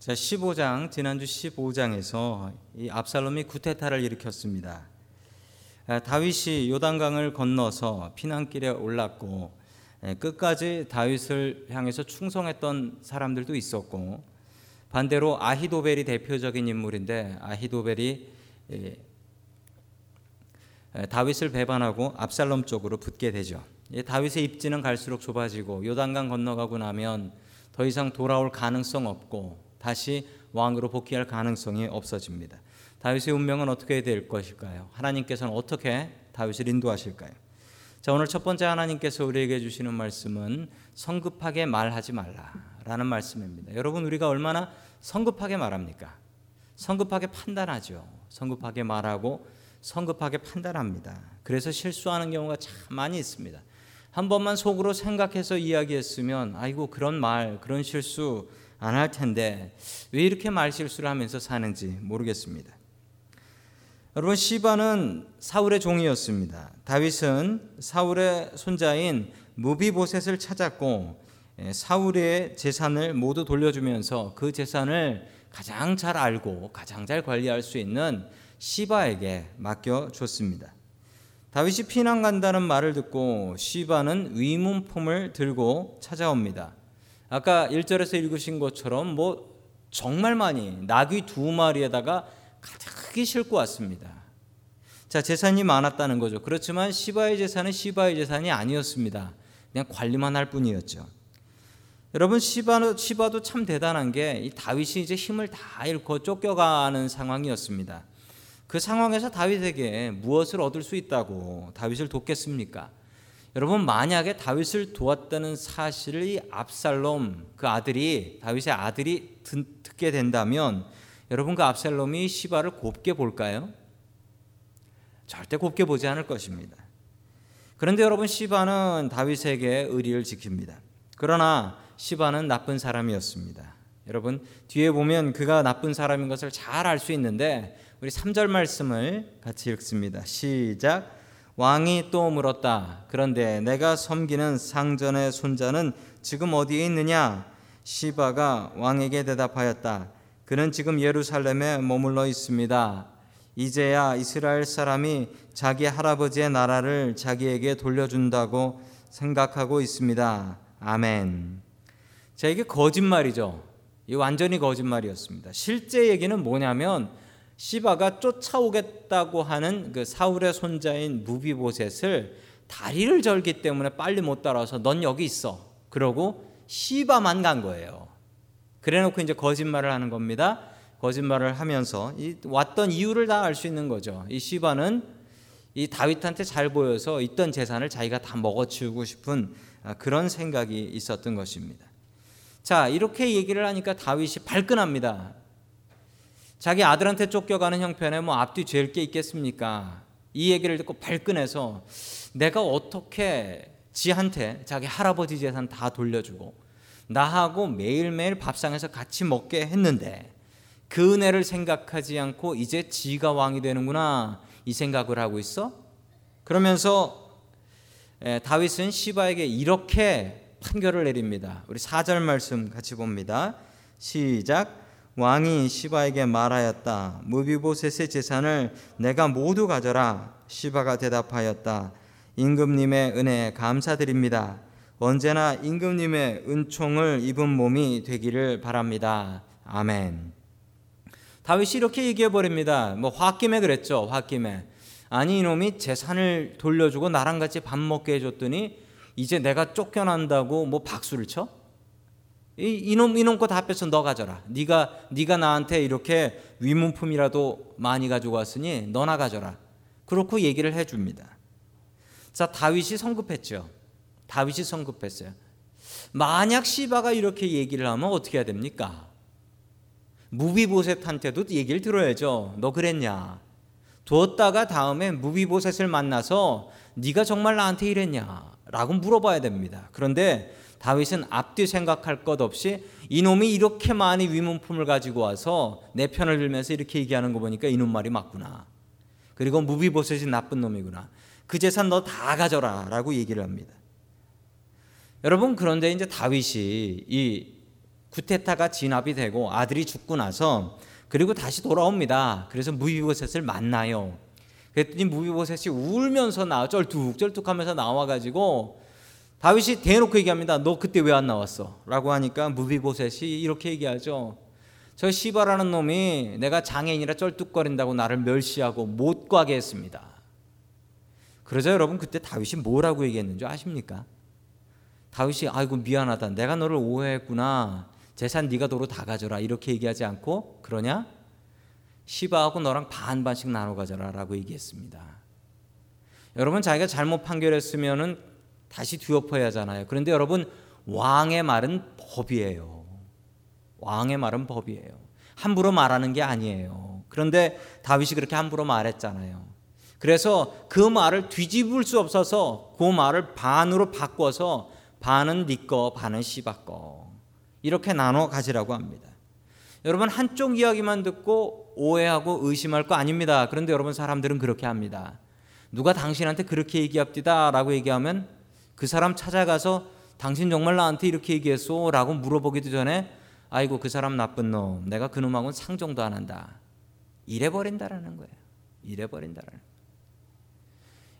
자, 15장 지난주 15장에서 이 압살롬이 구테타를 일으켰습니다. 아, 다윗이 요단강을 건너서 피난길에 올랐고 예, 끝까지 다윗을 향해서 충성했던 사람들도 있었고 반대로 아히도벨이 대표적인 인물인데 아히도벨이 예, 다윗을 배반하고 압살롬 쪽으로 붙게 되죠. 다윗의 입지는 갈수록 좁아지고 요단강 건너가고 나면 더 이상 돌아올 가능성 없고 다시 왕으로 복귀할 가능성이 없어집니다. 다윗의 운명은 어떻게 될 것일까요? 하나님께서는 어떻게 다윗을 인도하실까요? 자, 오늘 첫 번째 하나님께서 우리에게 주시는 말씀은 성급하게 말하지 말라라는 말씀입니다. 여러분 우리가 얼마나 성급하게 말합니까? 성급하게 판단하죠. 성급하게 말하고 성급하게 판단합니다. 그래서 실수하는 경우가 참 많이 있습니다. 한 번만 속으로 생각해서 이야기했으면 아이고 그런 말, 그런 실수 안 할 텐데 왜 이렇게 말 실수를 하면서 사는지 모르겠습니다. 여러분 시바는 사울의 종이었습니다. 다윗은 사울의 손자인 무비보셋을 찾았고 예, 사울의 재산을 모두 돌려주면서 그 재산을 가장 잘 알고 가장 잘 관리할 수 있는 시바에게 맡겨 줬습니다. 다윗이 피난 간다는 말을 듣고 시바는 위문품을 들고 찾아옵니다. 아까 1절에서 읽으신 것처럼 뭐 정말 많이 나귀 두 마리에다가 가득히 싣고 왔습니다. 자, 재산이 많았다는 거죠. 그렇지만 시바의 재산은 시바의 재산이 아니었습니다. 그냥 관리만 할 뿐이었죠. 여러분 시바도, 시바도 참 대단한 게이 다윗이 이제 힘을 다 잃고 쫓겨가는 상황이었습니다. 그 상황에서 다윗에게 무엇을 얻을 수 있다고 다윗을 돕겠습니까? 여러분 만약에 다윗을 도왔다는 사실을 이 압살롬 그 아들이 다윗의 아들이 듣게 된다면 여러분 그 압살롬이 시바를 곱게 볼까요? 절대 곱게 보지 않을 것입니다. 그런데 여러분 시바는 다윗에게 의리를 지킵니다. 그러나 시바는 나쁜 사람이었습니다. 여러분 뒤에 보면 그가 나쁜 사람인 것을 잘 알 수 있는데 우리 3절 말씀을 같이 읽습니다. 시작. 왕이 또 물었다. 그런데 내가 섬기는 상전의 손자는 지금 어디에 있느냐? 시바가 왕에게 대답하였다. 그는 지금 예루살렘에 머물러 있습니다. 이제야 이스라엘 사람이 자기 할아버지의 나라를 자기에게 돌려준다고 생각하고 있습니다. 아멘. 자, 이게 거짓말이죠. 이 완전히 거짓말이었습니다. 실제 얘기는 뭐냐면 시바가 쫓아오겠다고 하는 그 사울의 손자인 무비보셋을 다리를 절기 때문에 빨리 못 따라서 넌 여기 있어. 그러고 시바만 간 거예요. 그래놓고 이제 거짓말을 하는 겁니다. 거짓말을 하면서 이 왔던 이유를 다 알 수 있는 거죠. 이 시바는 이 다윗한테 잘 보여서 있던 재산을 자기가 다 먹어치우고 싶은 아, 그런 생각이 있었던 것입니다. 자 이렇게 얘기를 하니까 다윗이 발끈합니다. 자기 아들한테 쫓겨가는 형편에 뭐 앞뒤 죄일 게 있겠습니까? 이 얘기를 듣고 발끈해서 내가 어떻게 지한테 자기 할아버지 재산 다 돌려주고 나하고 매일매일 밥상에서 같이 먹게 했는데 그 은혜를 생각하지 않고 이제 지가 왕이 되는구나 이 생각을 하고 있어? 그러면서 다윗은 시바에게 이렇게 판결을 내립니다. 우리 4절 말씀 같이 봅니다. 시작 왕이 시바에게 말하였다. 무비보셋의 재산을 내가 모두 가져라. 시바가 대답하였다. 임금님의 은혜 감사드립니다. 언제나 임금님의 은총을 입은 몸이 되기를 바랍니다. 아멘. 다윗이 이렇게 얘기해 버립니다. 뭐 홧김에 그랬죠. 홧김에. 아니 이놈이 재산을 돌려주고 나랑 같이 밥 먹게 해줬더니 이제 내가 쫓겨난다고 뭐 박수를 쳐? 이 놈 이놈 거 다 뺏어 너 가져라. 네가 네가 나한테 이렇게 위문품이라도 많이 가지고 왔으니 너나 가져라. 그렇고 얘기를 해 줍니다. 자, 다윗이 성급했죠. 다윗이 성급했어요. 만약 시바가 이렇게 얘기를 하면 어떻게 해야 됩니까? 무비보셋한테도 얘기를 들어야죠. 너 그랬냐? 두었다가 다음에 무비보셋을 만나서 네가 정말 나한테 이랬냐? 라고 물어봐야 됩니다. 그런데 다윗은 앞뒤 생각할 것 없이 이놈이 이렇게 많이 위문품을 가지고 와서 내 편을 들면서 이렇게 얘기하는 거 보니까 이놈 말이 맞구나. 그리고 무비보셋이 나쁜 놈이구나. 그 재산 너 다 가져라라고 얘기를 합니다. 여러분 그런데 이제 다윗이 이 구테타가 진압이 되고 아들이 죽고 나서 그리고 다시 돌아옵니다. 그래서 무비보셋을 만나요. 그랬더니 무비보셋이 울면서 나와 쩔뚝쩔뚝하면서 나와가지고 다윗이 대놓고 얘기합니다. 너 그때 왜 안 나왔어? 라고 하니까 무비보셋이 이렇게 얘기하죠. 저 시바라는 놈이 내가 장애인이라 쩔뚝거린다고 나를 멸시하고 못 가게 했습니다. 그러자 여러분 그때 다윗이 뭐라고 얘기했는 줄 아십니까? 다윗이 아이고 미안하다. 내가 너를 오해했구나. 재산 네가 도로 다 가져라. 이렇게 얘기하지 않고 그러냐? 시바하고 너랑 반반씩 나눠 가져라라고 얘기했습니다. 여러분 자기가 잘못 판결했으면은 다시 뒤엎어야 하잖아요. 그런데 여러분 왕의 말은 법이에요. 왕의 말은 법이에요. 함부로 말하는 게 아니에요. 그런데 다윗이 그렇게 함부로 말했잖아요. 그래서 그 말을 뒤집을 수 없어서 그 말을 반으로 바꿔서 반은 네 거, 반은 시바 거. 이렇게 나눠 가지라고 합니다. 여러분 한쪽 이야기만 듣고 오해하고 의심할 거 아닙니다. 그런데 여러분 사람들은 그렇게 합니다. 누가 당신한테 그렇게 얘기합디다라고 얘기하면 그 사람 찾아가서 당신 정말 나한테 이렇게 얘기했어? 라고 물어보기도 전에 아이고 그 사람 나쁜 놈. 내가 그 놈하고는 상종도 안 한다. 이래버린다라는 거예요. 이래버린다라는.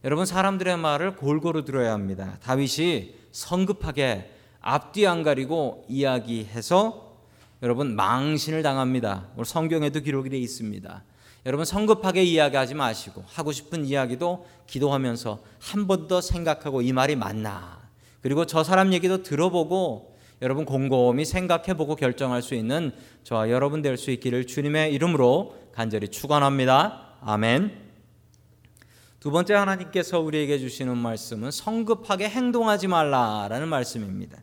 여러분 사람들의 말을 골고루 들어야 합니다. 다윗이 성급하게 앞뒤 안 가리고 이야기해서 여러분 망신을 당합니다. 오늘 성경에도 기록이 되어 있습니다 여러분 성급하게 이야기하지 마시고 하고 싶은 이야기도 기도하면서 한 번 더 생각하고 이 말이 맞나 그리고 저 사람 얘기도 들어보고 여러분 곰곰이 생각해 보고 결정할 수 있는 저와 여러분 될 수 있기를 주님의 이름으로 간절히 축원합니다. 아멘. 두 번째 하나님께서 우리에게 주시는 말씀은 성급하게 행동하지 말라라는 말씀입니다.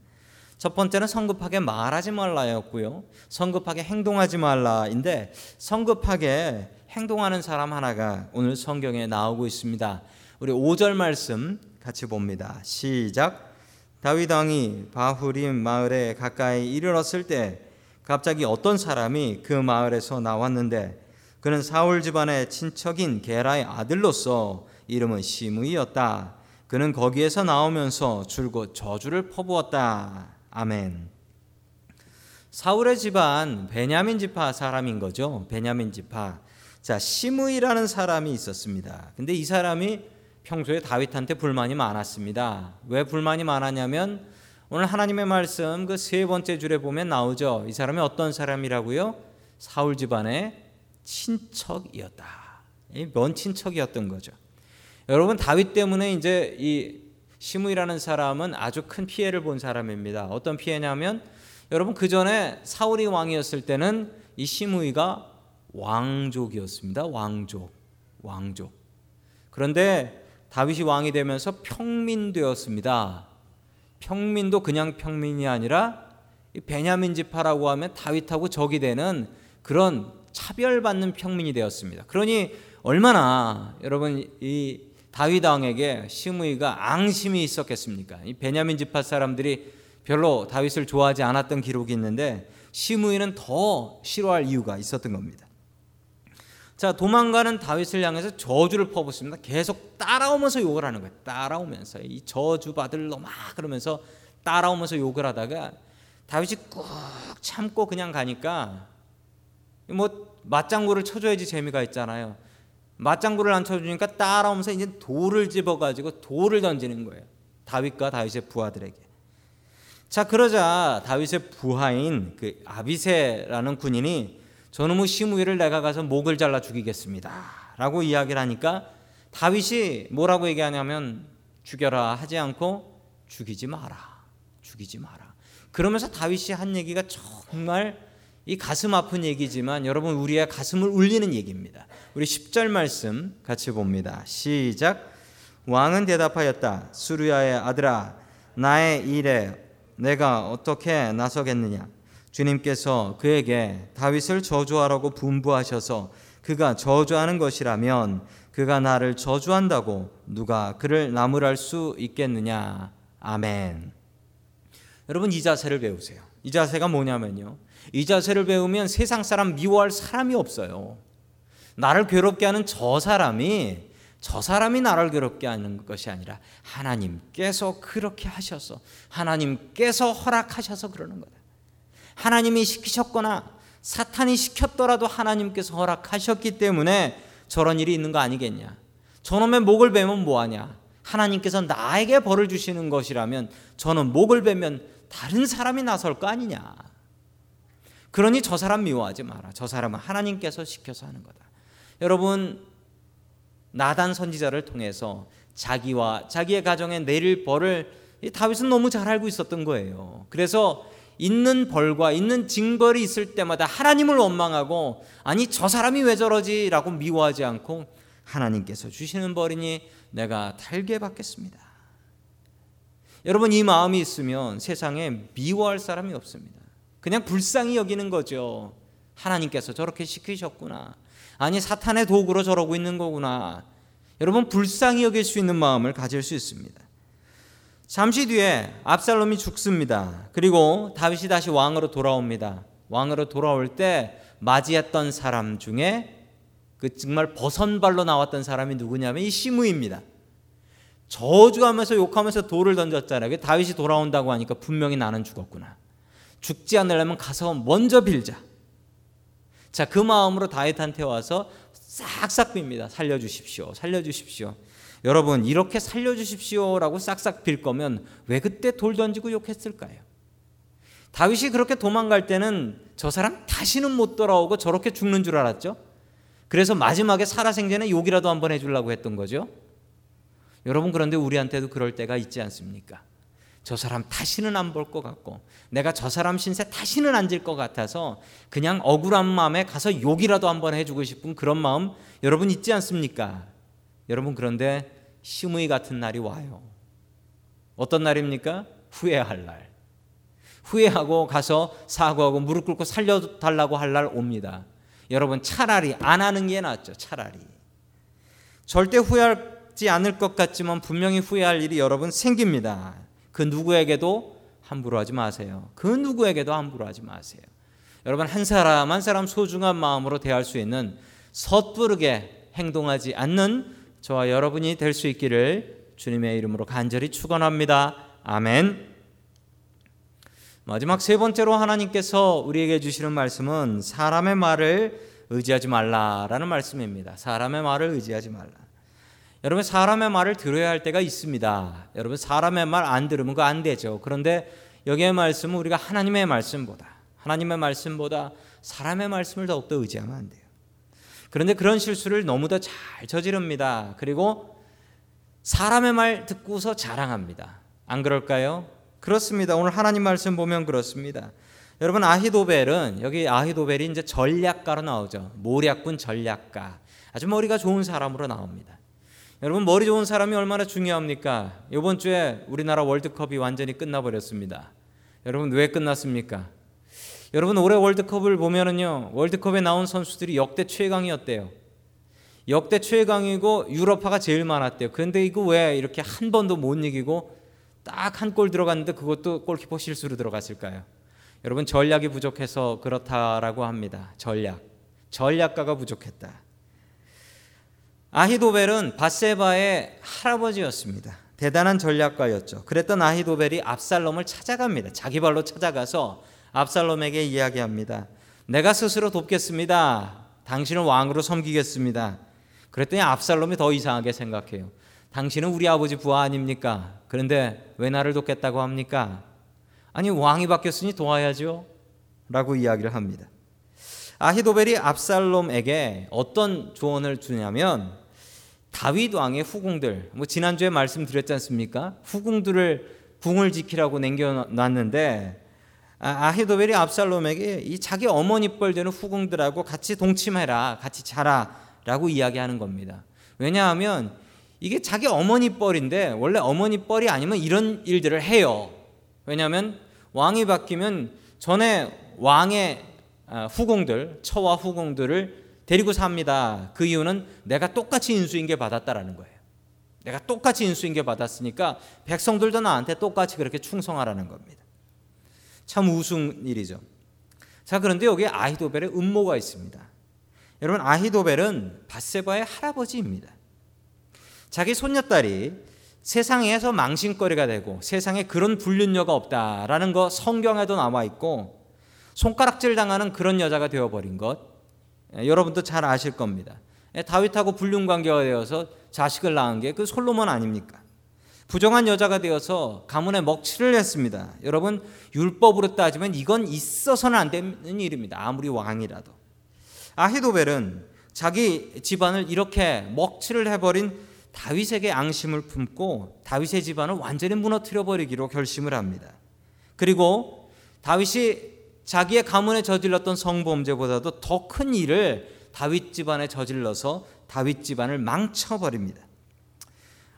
첫 번째는 성급하게 말하지 말라였고요. 성급하게 행동하지 말라인데 성급하게 행동하는 사람 하나가 오늘 성경에 나오고 있습니다. 우리 5절 말씀 같이 봅니다. 시작. 다윗 왕이 바후림 마을에 가까이 이르렀을 때 갑자기 어떤 사람이 그 마을에서 나왔는데 그는 사울 집안의 친척인 게라의 아들로서 이름은 시므이였다. 그는 거기에서 나오면서 줄곧 저주를 퍼부었다. 아멘. 사울의 집안 베냐민 지파 사람인 거죠. 베냐민 지파. 자, 시므이라는 사람이 있었습니다. 근데 이 사람이 평소에 다윗한테 불만이 많았습니다. 왜 불만이 많았냐면 오늘 하나님의 말씀 그 세 번째 줄에 보면 나오죠. 이 사람이 어떤 사람이라고요? 사울 집안의 친척이었다. 먼 친척이었던 거죠. 여러분 다윗 때문에 이제 이 시므이라는 사람은 아주 큰 피해를 본 사람입니다. 어떤 피해냐면 여러분 그 전에 사울이 왕이었을 때는 이 시므이가 왕족이었습니다. 왕족, 왕족. 그런데 다윗이 왕이 되면서 평민 되었습니다. 평민도 그냥 평민이 아니라 베냐민 지파라고 하면 다윗하고 적이 되는 그런 차별받는 평민이 되었습니다. 그러니 얼마나 여러분 이 다윗 왕에게 시므이가 앙심이 있었겠습니까? 이 베냐민 지파 사람들이 별로 다윗을 좋아하지 않았던 기록이 있는데 시므이는 더 싫어할 이유가 있었던 겁니다. 자, 도망가는 다윗을 향해서 저주를 퍼붓습니다. 계속 따라오면서 욕을 하는 거예요. 따라오면서 이 저주 받을 놈아 그러면서 따라오면서 욕을 하다가 다윗이 꾹 참고 그냥 가니까 뭐 맞장구를 쳐줘야지 재미가 있잖아요. 맞장구를 안 쳐주니까 따라오면서 이제 돌을 집어가지고 돌을 던지는 거예요. 다윗과 다윗의 부하들에게. 자 그러자 다윗의 부하인 그 아비세라는 군인이 저놈의 시므이를 내가 가서 목을 잘라 죽이겠습니다. 라고 이야기를 하니까 다윗이 뭐라고 얘기하냐면 죽여라 하지 않고 죽이지 마라. 죽이지 마라. 그러면서 다윗이 한 얘기가 정말 이 가슴 아픈 얘기지만 여러분 우리의 가슴을 울리는 얘기입니다. 우리 10절 말씀 같이 봅니다. 시작. 왕은 대답하였다. 수르야의 아들아 나의 일에 내가 어떻게 나서겠느냐 주님께서 그에게 다윗을 저주하라고 분부하셔서 그가 저주하는 것이라면 그가 나를 저주한다고 누가 그를 나무랄 수 있겠느냐. 아멘. 여러분 이 자세를 배우세요. 이 자세가 뭐냐면요. 이 자세를 배우면 세상 사람 미워할 사람이 없어요. 나를 괴롭게 하는 저 사람이 저 사람이 나를 괴롭게 하는 것이 아니라 하나님께서 그렇게 하셔서 하나님께서 허락하셔서 그러는 거다. 하나님이 시키셨거나 사탄이 시켰더라도 하나님께서 허락하셨기 때문에 저런 일이 있는 거 아니겠냐. 저놈의 목을 베면 뭐하냐. 하나님께서 나에게 벌을 주시는 것이라면 저는 목을 베면 다른 사람이 나설 거 아니냐. 그러니 저 사람 미워하지 마라. 저 사람은 하나님께서 시켜서 하는 거다. 여러분 나단 선지자를 통해서 자기와 자기의 가정에 내릴 벌을 다윗은 너무 잘 알고 있었던 거예요. 그래서 있는 벌과 있는 징벌이 있을 때마다 하나님을 원망하고 아니 저 사람이 왜 저러지라고 미워하지 않고 하나님께서 주시는 벌이니 내가 달게 받겠습니다. 여러분 이 마음이 있으면 세상에 미워할 사람이 없습니다. 그냥 불쌍히 여기는 거죠. 하나님께서 저렇게 시키셨구나. 아니 사탄의 도구로 저러고 있는 거구나. 여러분 불쌍히 여길 수 있는 마음을 가질 수 있습니다. 잠시 뒤에 압살롬이 죽습니다. 그리고 다윗이 다시 왕으로 돌아옵니다. 왕으로 돌아올 때 맞이했던 사람 중에 그 정말 버선발로 나왔던 사람이 누구냐면 이 시므입니다. 저주하면서 욕하면서 돌을 던졌잖아요. 다윗이 돌아온다고 하니까 분명히 나는 죽었구나. 죽지 않으려면 가서 먼저 빌자. 자, 그 마음으로 다윗한테 와서 싹싹 빕니다. 살려주십시오. 살려주십시오. 여러분, 이렇게 살려주십시오라고 싹싹 빌 거면 왜 그때 돌 던지고 욕했을까요? 다윗이 그렇게 도망갈 때는 저 사람 다시는 못 돌아오고 저렇게 죽는 줄 알았죠? 그래서 마지막에 살아생전에 욕이라도 한번 해주려고 했던 거죠? 여러분, 그런데 우리한테도 그럴 때가 있지 않습니까? 저 사람 다시는 안 볼 것 같고 내가 저 사람 신세 다시는 안질것 같아서 그냥 억울한 마음에 가서 욕이라도 한번 해주고 싶은 그런 마음 여러분 있지 않습니까? 여러분 그런데 심의 같은 날이 와요. 어떤 날입니까? 후회할 날. 후회하고 가서 사과하고 무릎 꿇고 살려달라고 할 날 옵니다. 여러분 차라리 안 하는 게 낫죠. 차라리. 절대 후회하지 않을 것 같지만 분명히 후회할 일이 여러분 생깁니다. 그 누구에게도 함부로 하지 마세요. 그 누구에게도 함부로 하지 마세요. 여러분 한 사람 한 사람 소중한 마음으로 대할 수 있는 섣부르게 행동하지 않는 저와 여러분이 될 수 있기를 주님의 이름으로 간절히 축원합니다. 아멘. 마지막 세 번째로 하나님께서 우리에게 주시는 말씀은 사람의 말을 의지하지 말라라는 말씀입니다. 사람의 말을 의지하지 말라. 여러분 사람의 말을 들어야 할 때가 있습니다. 여러분 사람의 말 안 들으면 그거 안 되죠. 그런데 여기의 말씀은 우리가 하나님의 말씀보다 하나님의 말씀보다 사람의 말씀을 더욱더 의지하면 안 돼요. 그런데 그런 실수를 너무도 잘 저지릅니다. 그리고 사람의 말 듣고서 자랑합니다. 안 그럴까요? 그렇습니다. 오늘 하나님 말씀 보면 그렇습니다. 여러분 아히도벨은 여기 아히도벨이 이제 전략가로 나오죠. 모략군 전략가. 아주 머리가 좋은 사람으로 나옵니다. 여러분 머리 좋은 사람이 얼마나 중요합니까? 이번 주에 우리나라 월드컵이 완전히 끝나버렸습니다. 여러분 왜 끝났습니까? 여러분 올해 월드컵을 보면은요 월드컵에 나온 선수들이 역대 최강이었대요. 역대 최강이고 유럽파가 제일 많았대요. 그런데 이거 왜 이렇게 한 번도 못 이기고 딱 한 골 들어갔는데 그것도 골키퍼 실수로 들어갔을까요? 여러분 전략이 부족해서 그렇다라고 합니다. 전략. 전략가가 부족했다. 아히도벨은 바세바의 할아버지였습니다. 대단한 전략가였죠. 그랬던 아히도벨이 압살롬을 찾아갑니다. 자기 발로 찾아가서 압살롬에게 이야기합니다. 내가 스스로 돕겠습니다. 당신은 왕으로 섬기겠습니다. 그랬더니 압살롬이 더 이상하게 생각해요. 당신은 우리 아버지 부하 아닙니까? 그런데 왜 나를 돕겠다고 합니까? 아니 왕이 바뀌었으니 도와야죠. 라고 이야기를 합니다. 아히도벨이 압살롬에게 어떤 조언을 주냐면 다윗 왕의 후궁들 뭐 지난주에 말씀드렸지 않습니까? 후궁들을 궁을 지키라고 남겨놨는데 아, 아히도벨이 압살롬에게 이 자기 어머니 뻘 되는 후궁들하고 같이 동침해라, 같이 자라라고 이야기하는 겁니다. 왜냐하면 이게 자기 어머니 뻘인데 원래 어머니 뻘이 아니면 이런 일들을 해요. 왜냐하면 왕이 바뀌면 전에 왕의 아, 후궁들, 처와 후궁들을 데리고 삽니다. 그 이유는 내가 똑같이 인수인계 받았다라는 거예요. 내가 똑같이 인수인계 받았으니까 백성들도 나한테 똑같이 그렇게 충성하라는 겁니다. 참 우스운 일이죠. 자, 그런데 여기 아히도벨의 음모가 있습니다. 여러분, 아히도벨은 바세바의 할아버지입니다. 자기 손녀딸이 세상에서 망신거리가 되고 세상에 그런 불륜녀가 없다라는 거 성경에도 나와 있고 손가락질 당하는 그런 여자가 되어버린 것 예, 여러분도 잘 아실 겁니다. 예, 다윗하고 불륜 관계가 되어서 자식을 낳은 게 그 솔로몬 아닙니까? 부정한 여자가 되어서 가문에 먹칠을 했습니다. 여러분 율법으로 따지면 이건 있어서는 안 되는 일입니다. 아무리 왕이라도. 아히도벨은 자기 집안을 이렇게 먹칠을 해버린 다윗에게 앙심을 품고 다윗의 집안을 완전히 무너뜨려 버리기로 결심을 합니다. 그리고 다윗이 자기의 가문에 저질렀던 성범죄보다도 더 큰 일을 다윗 집안에 저질러서 다윗 집안을 망쳐버립니다.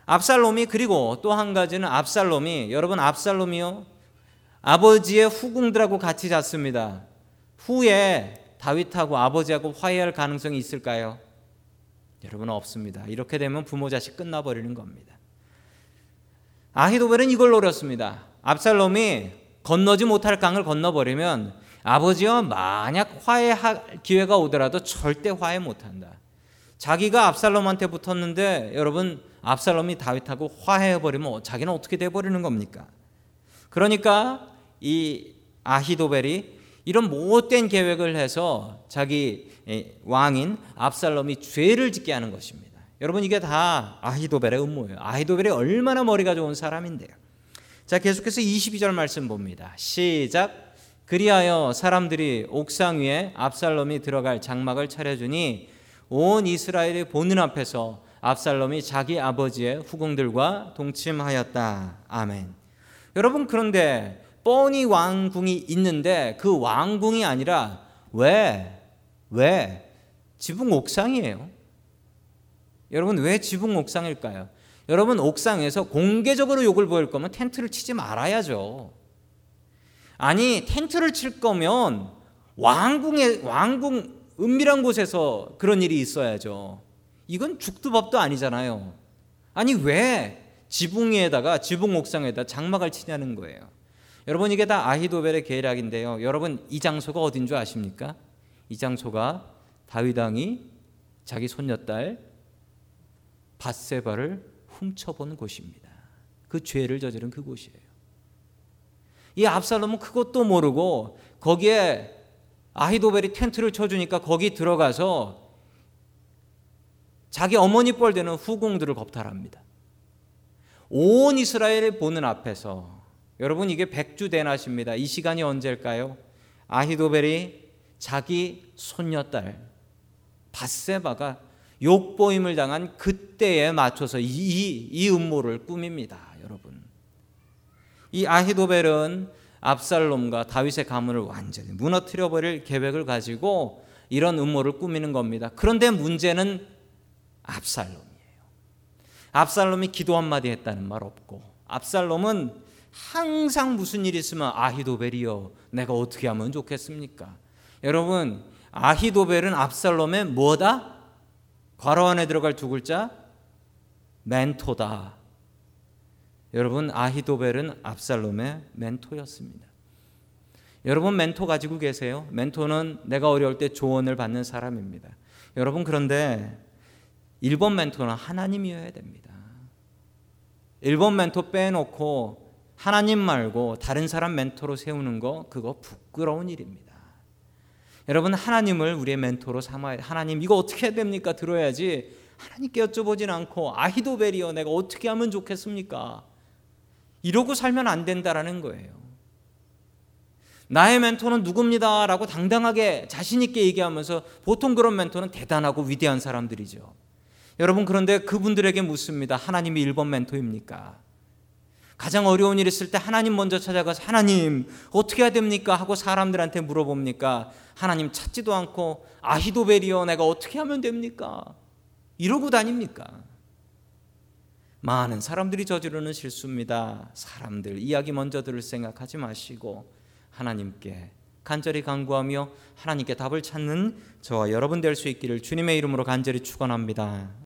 압살롬이 그리고 또 한 가지는 압살롬이 여러분 압살롬이요 아버지의 후궁들하고 같이 잤습니다. 후에 다윗하고 아버지하고 화해할 가능성이 있을까요? 여러분 없습니다. 이렇게 되면 부모 자식 끝나버리는 겁니다. 아히도벨은 이걸 노렸습니다. 압살롬이 건너지 못할 강을 건너버리면 아버지와 만약 화해할 기회가 오더라도 절대 화해 못한다. 자기가 압살롬한테 붙었는데 여러분 압살롬이 다윗하고 화해해 버리면 자기는 어떻게 돼 버리는 겁니까? 그러니까 이 아히도벨이 이런 못된 계획을 해서 자기 왕인 압살롬이 죄를 짓게 하는 것입니다. 여러분 이게 다 아히도벨의 음모예요. 아히도벨이 얼마나 머리가 좋은 사람인데요. 자 계속해서 22절 말씀 봅니다. 시작. 그리하여 사람들이 옥상 위에 압살롬이 들어갈 장막을 차려주니 온 이스라엘이 보는 앞에서 압살롬이 자기 아버지의 후궁들과 동침하였다. 아멘. 여러분 그런데 뻔히 왕궁이 있는데 그 왕궁이 아니라 왜? 왜? 지붕 옥상이에요. 여러분 왜 지붕 옥상일까요? 여러분 옥상에서 공개적으로 욕을 보일 거면 텐트를 치지 말아야죠. 아니 텐트를 칠 거면 왕궁에 왕궁 은밀한 곳에서 그런 일이 있어야죠. 이건 죽도 밥도 아니잖아요. 아니 왜 지붕 위에다가 지붕 옥상에다 장막을 치냐는 거예요. 여러분 이게 다 아히도벨의 계략인데요. 여러분 이 장소가 어딘 줄 아십니까? 이 장소가 다윗 왕이 자기 손녀딸 바세바를 훔쳐본 곳입니다. 그 죄를 저지른 그곳이에요. 이 압살롬은 그것도 모르고 거기에 아히도벨이 텐트를 쳐주니까 거기 들어가서 자기 어머니 뻘 되는 후궁들을 겁탈합니다. 온 이스라엘을 보는 앞에서 여러분 이게 백주 대낮입니다. 이 시간이 언제일까요? 아히도벨이 자기 손녀딸 바세바가 욕보임을 당한 그때에 맞춰서 이, 이 음모를 꾸밉니다. 여러분. 이 아히도벨은 압살롬과 다윗의 가문을 완전히 무너뜨려 버릴 계획을 가지고 이런 음모를 꾸미는 겁니다. 그런데 문제는 압살롬이에요. 압살롬이 기도 한마디 했다는 말 없고 압살롬은 항상 무슨 일 있으면 아히도벨이요. 내가 어떻게 하면 좋겠습니까? 여러분 아히도벨은 압살롬의 뭐다? 괄호 안에 들어갈 두 글자 멘토다. 여러분 아히도벨은 압살롬의 멘토였습니다. 여러분 멘토 가지고 계세요? 멘토는 내가 어려울 때 조언을 받는 사람입니다. 여러분 그런데 1번 멘토는 하나님이어야 됩니다. 1번 멘토 빼놓고 하나님 말고 다른 사람 멘토로 세우는 거 그거 부끄러운 일입니다. 여러분 하나님을 우리의 멘토로 삼아야 하나님 이거 어떻게 해야 됩니까? 들어야지. 하나님께 여쭤보진 않고 아히도벨이요 내가 어떻게 하면 좋겠습니까? 이러고 살면 안 된다라는 거예요. 나의 멘토는 누굽니다라고 당당하게 자신 있게 얘기하면서 보통 그런 멘토는 대단하고 위대한 사람들이죠. 여러분 그런데 그분들에게 묻습니다. 하나님이 1번 멘토입니까? 가장 어려운 일 있을 때 하나님 먼저 찾아가서 하나님 어떻게 해야 됩니까? 하고 사람들한테 물어봅니까? 하나님 찾지도 않고 아히도벨이여 내가 어떻게 하면 됩니까? 이러고 다닙니까? 많은 사람들이 저지르는 실수입니다. 사람들 이야기 먼저 들을 생각하지 마시고 하나님께 간절히 간구하며 하나님께 답을 찾는 저와 여러분 될 수 있기를 주님의 이름으로 간절히 축원합니다.